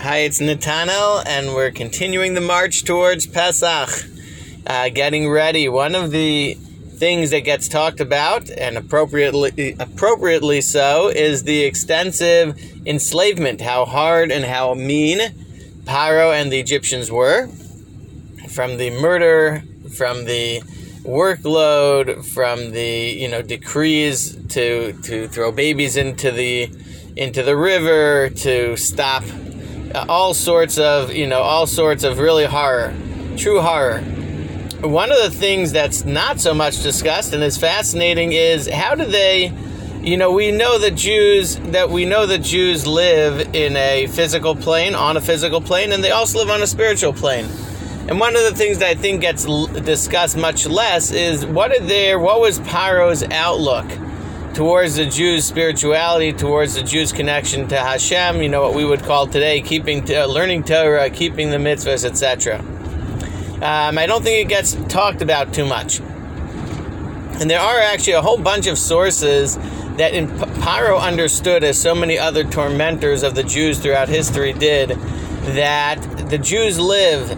Hi, it's Natanel, and we're continuing the march towards Pesach, uh, getting ready. One of the things that gets talked about, and appropriately appropriately so, is the extensive enslavement. How hard and how mean Paro and the Egyptians were, from the murder, from the workload, from the you know decrees to to throw babies into the into the river, to stop all sorts of you know all sorts of really horror true horror. One of the things that's not so much discussed and is fascinating is how do they you know we know the jews that we know the jews live in a physical plane on a physical plane and they also live on a spiritual plane. And one of the things that i think gets discussed much less is what are their what was paro's outlook towards the Jews' spirituality, towards the Jews' connection to Hashem, you know, what we would call today keeping, uh, learning Torah, keeping the mitzvahs, etc. Um, I don't think it gets talked about too much. And there are actually a whole bunch of sources that in understood, as so many other tormentors of the Jews throughout history did, that the Jews live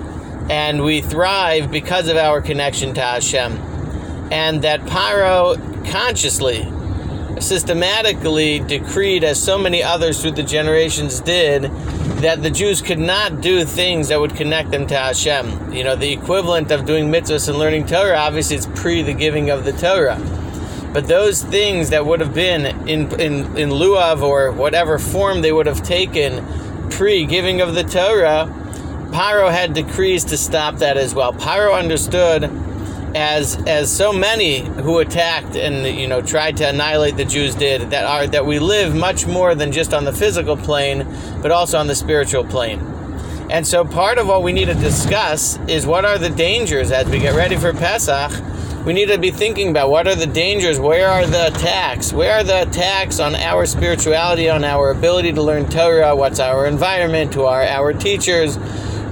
and we thrive because of our connection to Hashem. And that Paro consciously systematically decreed, as so many others through the generations did, that the Jews could not do things that would connect them to Hashem. You know, the equivalent of doing mitzvahs and learning Torah, obviously, it's pre the giving of the Torah. But those things that would have been in, in, in lieu of or whatever form they would have taken pre giving of the Torah, Paro had decrees to stop that as well. Paro understood as as so many who attacked and you know tried to annihilate the Jews did that are that we live much more than just on the physical plane but also on the spiritual plane. And so part of what we need to discuss is what are the dangers as we get ready for Pesach. We need to be thinking about what are the dangers, where are the attacks, where are the attacks on our spirituality, on our ability to learn Torah, what's our environment, who are our teachers,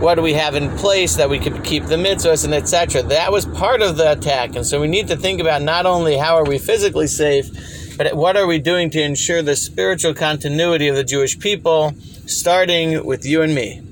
what do we have in place that we could keep the mitzvahs and etc. That was part of the attack, and so we need to think about not only how are we physically safe, but what are we doing to ensure the spiritual continuity of the Jewish people, starting with you and me.